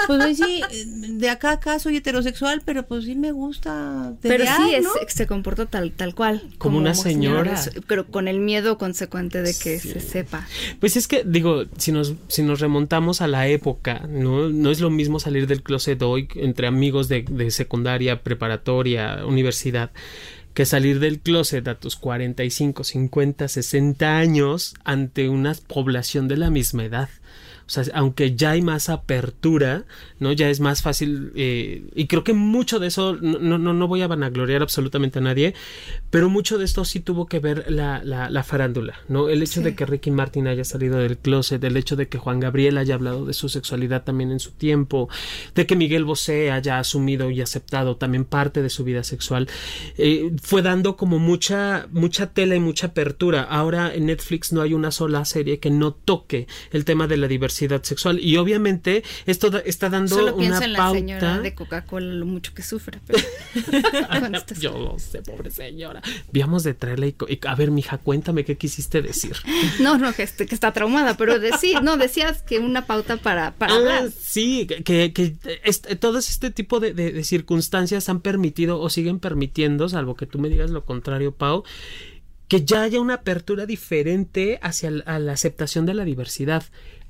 pues sí, de acá acá soy heterosexual, pero pues sí me gusta pero sí se comporta tal tal cual. Como, una señora. pero con el miedo consecuente de que se sepa. Pues es que digo si nos si nos remontamos a la época no no es lo mismo salir del closet hoy entre amigos de, de secundaria preparatoria universidad que salir del closet a tus 45, 50, 60 años ante una población de la misma edad. O sea, aunque ya hay más apertura, ¿no? Ya es más fácil, eh, y creo que mucho de eso, no, no, no voy a vanagloriar absolutamente a nadie, pero mucho de esto sí tuvo que ver la, la, la farándula, ¿no? El hecho de que Ricky Martin haya salido del closet, el hecho de que Juan Gabriel haya hablado de su sexualidad también en su tiempo, de que Miguel Bosé haya asumido y aceptado también parte de su vida sexual, eh, fue dando como mucha, mucha tela y mucha apertura. Ahora en Netflix no hay una sola serie que no toque el tema de la diversidad sexual y obviamente esto está dando Solo una en pauta la señora de Coca-Cola lo mucho que sufre. Pero... (laughs) Yo lo sé, pobre señora. Víamos de traerle y, a ver, mija, cuéntame qué quisiste decir. (laughs) No, no, que, este, que está traumada, pero decir, no, decías que una pauta para, para ah, hablar. Sí, que, que este, todo este tipo de, de, de circunstancias han permitido o siguen permitiendo, salvo que tú me digas lo contrario, Pau, que ya haya una apertura diferente hacia la, la aceptación de la diversidad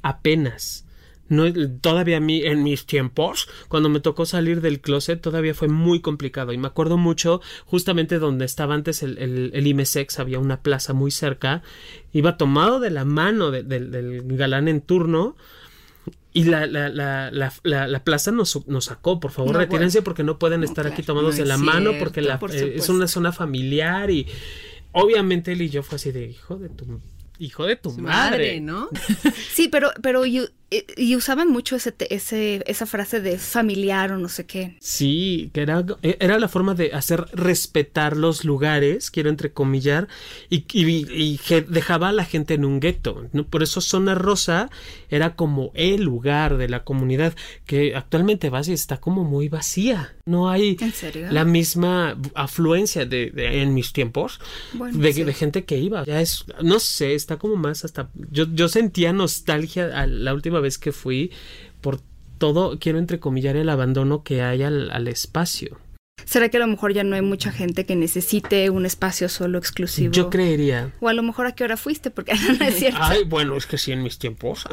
apenas. No, todavía a mí, en mis tiempos, cuando me tocó salir del closet, todavía fue muy complicado. Y me acuerdo mucho, justamente donde estaba antes el, el, el IMESEX, había una plaza muy cerca. Iba tomado de la mano de, de, del galán en turno. Y la, la, la, la, la plaza nos, nos, sacó, por favor, no, retírense bueno. porque no pueden estar aquí tomados de la cierto, mano, porque la, eh, es una zona familiar. Y obviamente él y yo fue así de hijo de tu hijo de tu madre. madre. ¿no? (laughs) Sí, pero, pero y, y usaban mucho ese, ese, esa frase de familiar o no sé qué. Sí, que era, era la forma de hacer respetar los lugares, quiero entrecomillar, y, y, y dejaba a la gente en un gueto. ¿no? Por eso Zona Rosa era como el lugar de la comunidad, que actualmente vas y está como muy vacía. No hay la misma afluencia de, de en mis tiempos bueno, de, sí. de, gente que iba. Ya es, no sé, está como más hasta. Yo, yo sentía nostalgia a la última vez que fui por todo, quiero entrecomillar el abandono que hay al, al espacio. ¿Será que a lo mejor ya no hay mucha gente que necesite un espacio solo exclusivo? Yo creería. O a lo mejor a qué hora fuiste, porque (laughs) no es cierto. Ay, bueno, es que sí, en mis tiempos.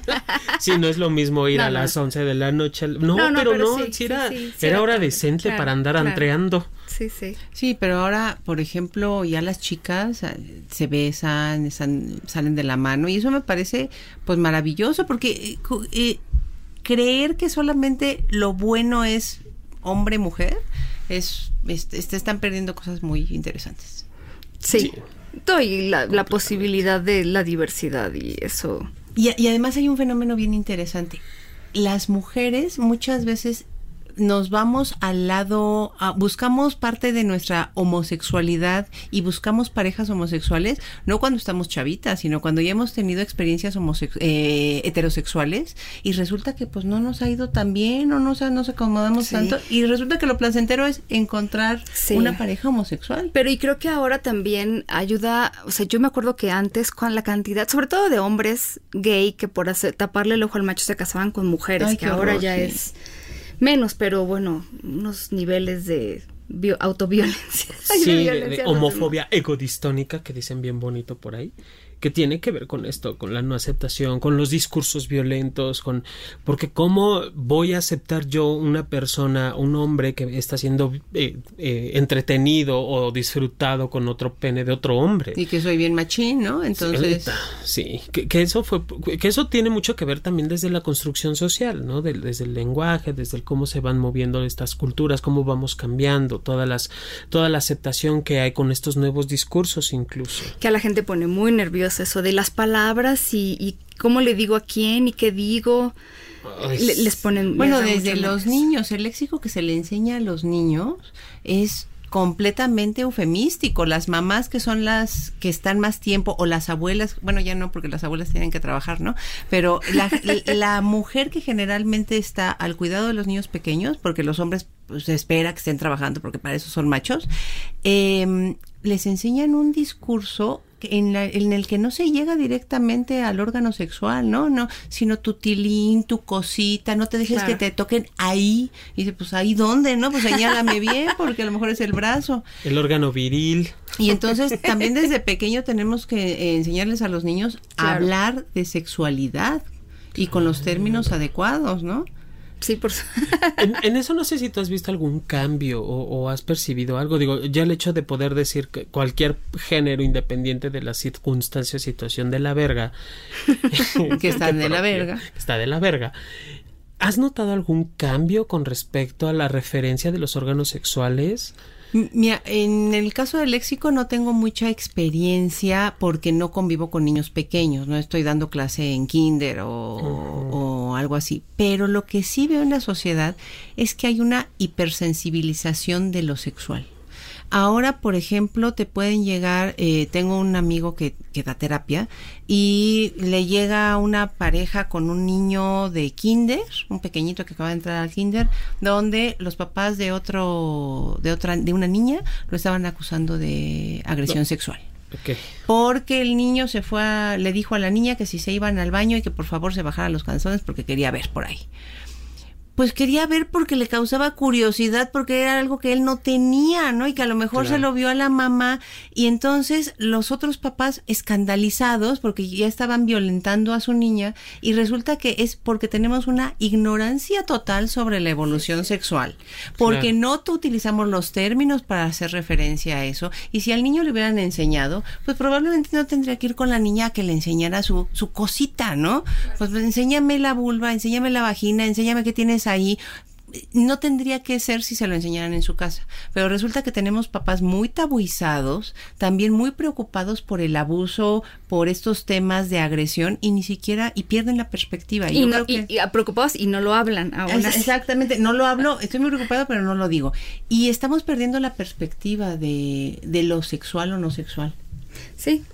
(laughs) sí, no es lo mismo ir no, a no. las 11 de la noche. No, no pero, pero, no, sí, sí era, sí, era hora decente claro, para andar claro. entreando. Sí, sí. Sí, pero ahora, por ejemplo, ya las chicas eh, se besan, están, salen de la mano y eso me parece pues maravilloso porque eh, creer que solamente lo bueno es hombre-mujer es, es, están perdiendo cosas muy interesantes. Sí. sí. Y la, la, posibilidad de la diversidad y eso. Y, y, además hay un fenómeno bien interesante. Las mujeres muchas veces nos vamos al lado, uh, buscamos parte de nuestra homosexualidad y buscamos parejas homosexuales, no cuando estamos chavitas, sino cuando ya hemos tenido experiencias eh, heterosexuales y resulta que pues no nos ha ido tan bien o no nos acomodamos sí. tanto y resulta que lo placentero es encontrar sí. una pareja homosexual. Pero y creo que ahora también ayuda, o sea, yo me acuerdo que antes con la cantidad, sobre todo de hombres gay que por hacer, taparle el ojo al macho se casaban con mujeres, Ay, que ahora horror, ya sí. es menos, pero bueno, unos niveles de bio, autoviolencia. (laughs) Sí, de, de homofobia ecodistónica que dicen bien bonito por ahí que tiene que ver con esto, con la no aceptación, con los discursos violentos, con porque cómo voy a aceptar yo una persona, un hombre que está siendo eh, eh, entretenido o disfrutado con otro pene de otro hombre y que soy bien machín, ¿no? Entonces sí, que, que, eso fue que eso tiene mucho que ver también desde la construcción social, ¿no? De, desde el lenguaje, desde el cómo se van moviendo estas culturas, cómo vamos cambiando todas las toda la aceptación que hay con estos nuevos discursos incluso que a la gente pone muy nerviosa eso de las palabras y, y cómo le digo a quién y qué digo. Le, les ponen. Bueno, desde los niños, el léxico que se le enseña a los niños es completamente eufemístico. Las mamás que son las que están más tiempo o las abuelas, bueno, ya no porque las abuelas tienen que trabajar, ¿no? Pero la, (laughs) la mujer que generalmente está al cuidado de los niños pequeños, porque los hombres pues, se espera que estén trabajando porque para eso son machos, eh, les enseñan un discurso en, la, en, el que no se llega directamente al órgano sexual, ¿no? No, sino tu tilín, tu cosita, no te dejes claro. que te toquen ahí. Y dice, pues ahí dónde, ¿no? Pues señálame bien, (laughs) porque a lo mejor es el brazo. El órgano viril. Y entonces también desde pequeño tenemos que eh, enseñarles a los niños claro. a hablar de sexualidad y con los términos adecuados, ¿no? Sí, por (laughs) en, en, eso no sé si tú has visto algún cambio o, o, has percibido algo. Digo, ya el hecho de poder decir que cualquier género independiente de la circunstancia o situación de la verga. (laughs) que está (laughs) de la verga. Está de la verga. ¿Has notado algún cambio con respecto a la referencia de los órganos sexuales? Mira, en el caso del léxico no tengo mucha experiencia porque no convivo con niños pequeños, no estoy dando clase en kinder o, o, algo así. Pero lo que sí veo en la sociedad es que hay una hipersensibilización de lo sexual. Ahora, por ejemplo, te pueden llegar, eh, tengo un amigo que, que, da terapia y le llega una pareja con un niño de kinder, un pequeñito que acaba de entrar al kinder, donde los papás de otro, de otra, de una niña lo estaban acusando de agresión no. sexual. Okay. Porque el niño se fue a, le dijo a la niña que si se iban al baño y que por favor se bajara los canzones porque quería ver por ahí pues quería ver porque le causaba curiosidad, porque era algo que él no tenía, ¿no? Y que a lo mejor claro. se lo vio a la mamá y entonces los otros papás escandalizados porque ya estaban violentando a su niña y resulta que es porque tenemos una ignorancia total sobre la evolución sexual, porque claro. no utilizamos los términos para hacer referencia a eso y si al niño le hubieran enseñado, pues probablemente no tendría que ir con la niña a que le enseñara su, su cosita, ¿no? Pues enséñame la vulva, enséñame la vagina, enséñame qué tienes ahí no tendría que ser si se lo enseñaran en su casa. Pero resulta que tenemos papás muy tabuizados, también muy preocupados por el abuso, por estos temas de agresión y ni siquiera, y pierden la perspectiva. Y, no, que, y, y preocupados y no lo hablan aún es, Exactamente, no lo hablo, estoy muy preocupado, pero no lo digo. Y estamos perdiendo la perspectiva de, de lo sexual o no sexual. Sí,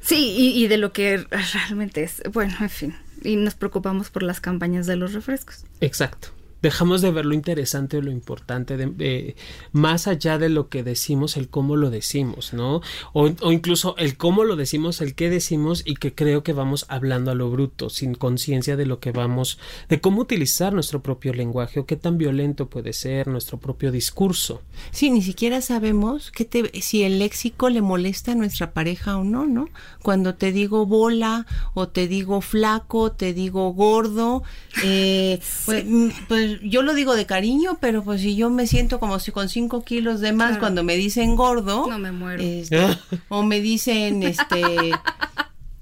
sí, y, y de lo que realmente es. Bueno, en fin y nos preocupamos por las campañas de los refrescos. Exacto. Dejamos de ver lo interesante o lo importante, de, más allá de lo que decimos, el cómo lo decimos, ¿no? O, o, incluso el cómo lo decimos, el qué decimos y que creo que vamos hablando a lo bruto, sin conciencia de lo que vamos, de cómo utilizar nuestro propio lenguaje o qué tan violento puede ser nuestro propio discurso. Sí, ni siquiera sabemos que te, si el léxico le molesta a nuestra pareja o no, ¿no? Cuando te digo bola o te digo flaco, te digo gordo, eh, (laughs) pues, pues yo lo digo de cariño, pero pues si yo me siento como si con cinco kilos de más claro. cuando me dicen gordo, no me muero. Este, (laughs) o me dicen, este,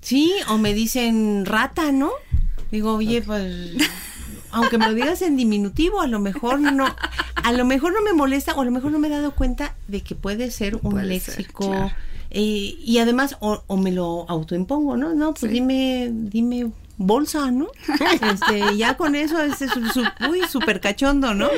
sí, o me dicen rata, ¿no? Digo, oye, pues, aunque me lo digas en diminutivo, a lo mejor no, a lo mejor no me molesta, o a lo mejor no me he dado cuenta de que puede ser un puede léxico. Ser, claro. eh, y además, o, o, me lo autoimpongo, ¿no? No, pues sí. dime, dime bolsa, ¿no? (laughs) Este, ya con eso es, es su, uy, súper cachondo, ¿no?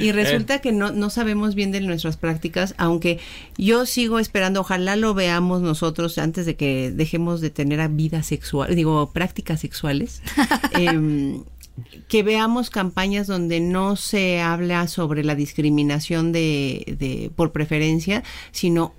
Y resulta que no, no sabemos bien de nuestras prácticas, aunque yo sigo esperando, ojalá lo veamos nosotros antes de que dejemos de tener vida sexual, digo, prácticas sexuales. (laughs) eh, que veamos campañas donde no se habla sobre la discriminación de, de por preferencia, sino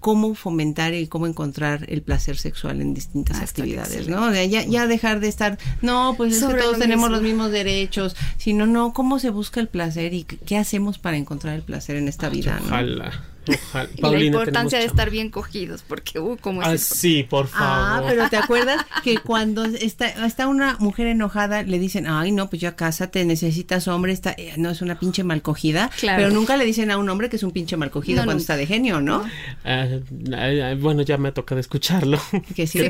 cómo fomentar y cómo encontrar el placer sexual en distintas Hasta actividades, ¿no? Ya, ya, dejar de estar, no, pues es que todos tenemos mismo. los mismos derechos, sino no, cómo se busca el placer y qué hacemos para encontrar el placer en esta vida, Ojalá. ¿no? Ojalá. (laughs) Y Paulina, la importancia de estar bien cogidos, porque, uh, ¿cómo es ah, eso? Sí, por favor. Ah, pero ¿te acuerdas que cuando está, está una mujer enojada, le dicen, ay, no, pues ya cásate, necesitas hombre, está, eh, no, es una pinche mal cogida, claro. pero nunca le dicen a un hombre que es un pinche mal cogido no, cuando está de genio, ¿no? Uh, bueno, ya me toca de escucharlo. (laughs) ¿Que sí.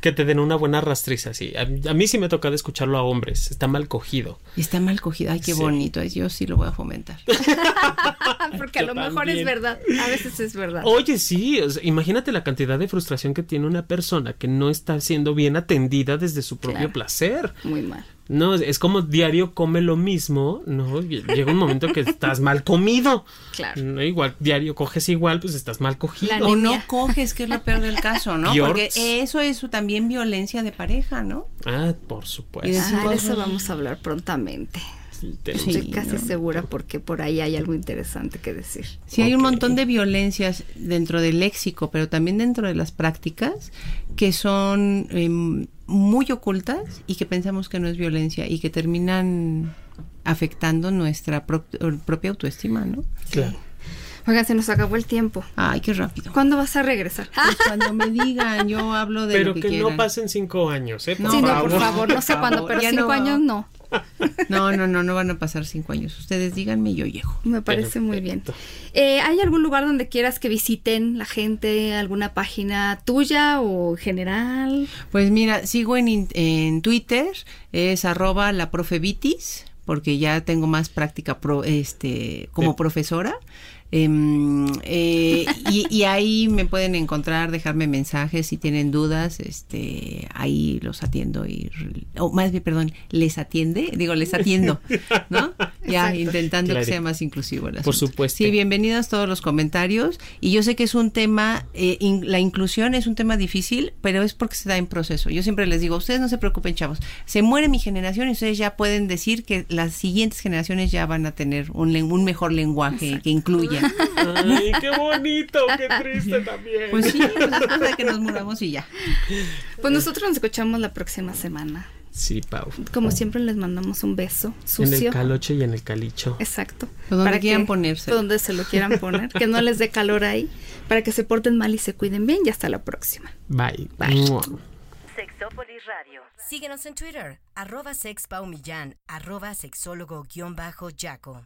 Que te den una buena rastriza, sí. A, a, mí sí me toca de escucharlo a hombres, está mal cogido. Está mal cogido, ay, qué sí. bonito, yo sí lo voy a fomentar. (laughs) Porque a lo también. mejor es verdad, a veces es verdad. Oye, sí, o sea, imagínate la cantidad de frustración que tiene una persona que no está siendo bien atendida desde su propio claro. placer. Muy mal. No, es como diario come lo mismo, ¿no? Llega un momento que estás mal comido. Claro. ¿no? Igual, diario coges igual, pues estás mal cogido. O no coges, que es lo peor del caso, ¿no? Porque eso es también violencia de pareja, ¿no? Ah, por supuesto. Y ah, de eso vamos a hablar prontamente. Estoy casi no. segura porque por ahí hay algo interesante que decir. Sí, hay okay. un montón de violencias dentro del léxico, pero también dentro de las prácticas que son eh, muy ocultas y que pensamos que no es violencia y que terminan afectando nuestra pro propia autoestima, ¿no? Claro. Oigan, se nos acabó el tiempo. Ay, qué rápido. ¿Cuándo vas a regresar? Pues cuando me digan, yo hablo de pero lo que, que quieran. no pasen cinco años, ¿eh? Por sí, favor. no, por favor, no sé cuándo, pero ya cinco no. años no. No, no, no, no van a pasar cinco años. Ustedes díganme y yo llego. Me parece muy bien. Eh, ¿Hay algún lugar donde quieras que visiten la gente? ¿Alguna página tuya o general? Pues mira, sigo en, en Twitter, es arroba la profe Vitis, porque ya tengo más práctica pro- este, como Sí. profesora. Em, eh, y, y ahí me pueden encontrar, dejarme mensajes si tienen dudas, este, ahí los atiendo y, o más bien, perdón, les atiende, digo, les atiendo, ¿no? Ya Exacto. intentando Claro. que sea más inclusivo el Por supuesto. Sí, bienvenidos todos los comentarios. Y yo sé que es un tema, eh, in- la inclusión es un tema difícil, pero es porque se da en proceso. Yo siempre les digo, ustedes no se preocupen, chavos. Se muere mi generación y ustedes ya pueden decir que las siguientes generaciones ya van a tener un, un mejor lenguaje que incluya. Ay, qué bonito, qué triste también. Pues sí, pues es cosa de que nos muramos y ya. Pues nosotros nos escuchamos la próxima semana. Sí, Pau. Como siempre les mandamos un beso En sucio. el caloche y en el calicho. Exacto. Donde Para quieran que- ponerse. Donde se lo quieran (laughs) poner. que no les dé calor ahí. Para que se porten mal y se cuiden bien. Y hasta la próxima. Bye. Bye. Mua. Sexópolis Radio. Síguenos en Twitter, arroba sexpaumillán, arroba sexólogo-yaco.